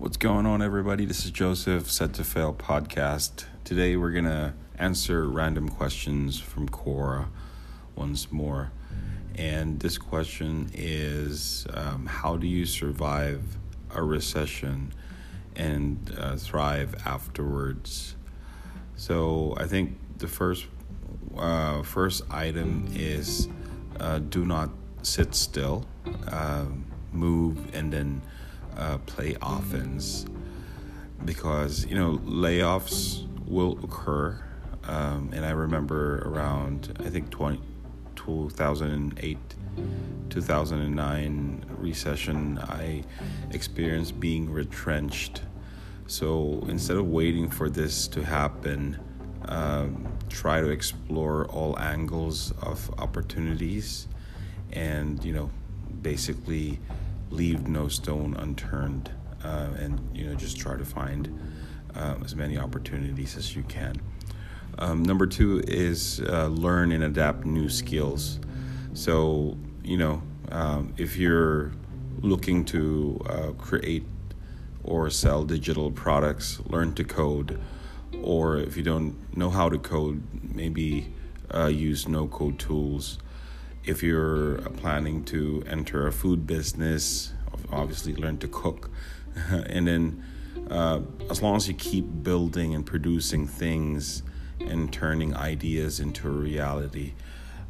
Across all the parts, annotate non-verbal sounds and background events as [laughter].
What's going on, everybody? This is Joseph, Set to Fail podcast. Today, we're going to answer random questions from Quora once more. And this question is um, How do you survive a recession and uh, thrive afterwards? So, I think the first, uh, first item is uh, do not sit still, um, move, and then uh, play offense because you know layoffs will occur. Um, and i remember around i think 20, 2008 2009 recession i experienced being retrenched. So instead of waiting for this to happen um, try to explore all angles of opportunities and you know basically leave no stone unturned uh, and you know just try to find uh, as many opportunities as you can. Um, number two is uh, learn and adapt new skills. So you know um, if you're looking to uh, create or sell digital products learn to code. Or if you don't know how to code maybe uh, use no code tools if you're planning to enter a food business, obviously learn to cook. [laughs] and then, uh, as long as you keep building and producing things and turning ideas into a reality,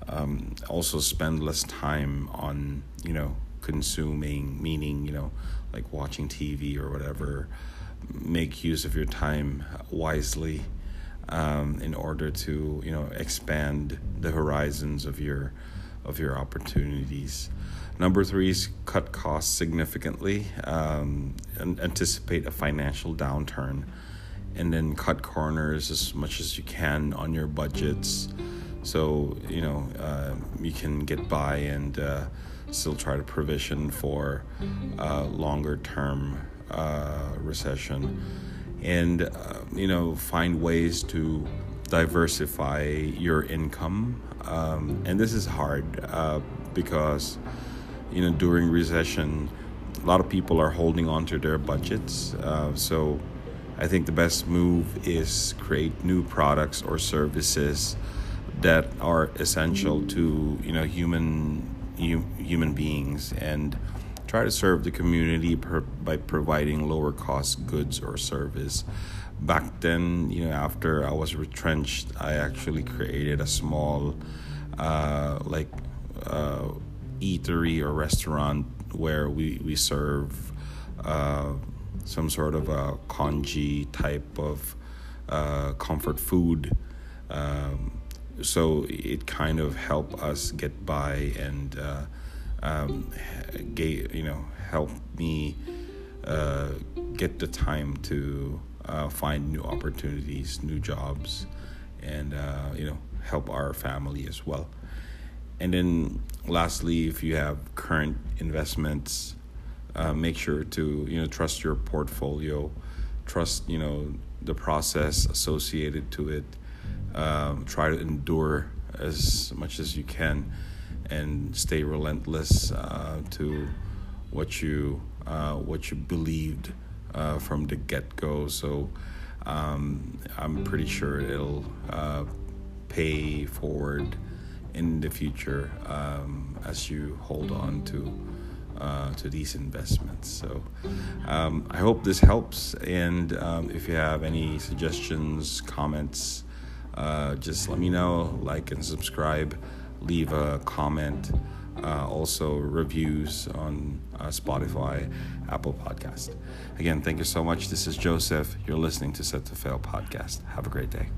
um, also spend less time on, you know, consuming, meaning, you know, like watching TV or whatever. Make use of your time wisely. Um, in order to you know expand the horizons of your of your opportunities. Number three is cut costs significantly um, and anticipate a financial downturn. And then cut corners as much as you can on your budgets. So, you know, uh, you can get by and uh, still try to provision for a longer term uh, recession. And, uh, you know, find ways to diversify your income. Um, and this is hard uh, because, you know, during recession, a lot of people are holding on to their budgets. Uh, so I think the best move is create new products or services that are essential to, you know, human human beings and try to serve the community per, by providing lower cost goods or service back then, you know, after I was retrenched, I actually created a small, uh, like, uh, eatery or restaurant where we we serve uh, some sort of a congee type of uh, comfort food. Um, so it kind of helped us get by and uh, um, gave, you know help me uh, get the time to uh, find new opportunities, new jobs, and uh, you know help our family as well. And then lastly, if you have current investments, uh, make sure to you know trust your portfolio, trust you know the process associated to it. Um, try to endure as much as you can, and stay relentless uh, to what you uh, what you believed uh, from the get go. So um, I'm pretty sure it'll uh, pay forward in the future um, as you hold on to. Uh, to these investments. So um, I hope this helps. And um, if you have any suggestions, comments, uh, just let me know. Like and subscribe. Leave a comment uh, also reviews on uh, Spotify, Apple Podcast. Again, thank you so much. This is Joseph. You're listening to Set to Fail podcast. Have a great day.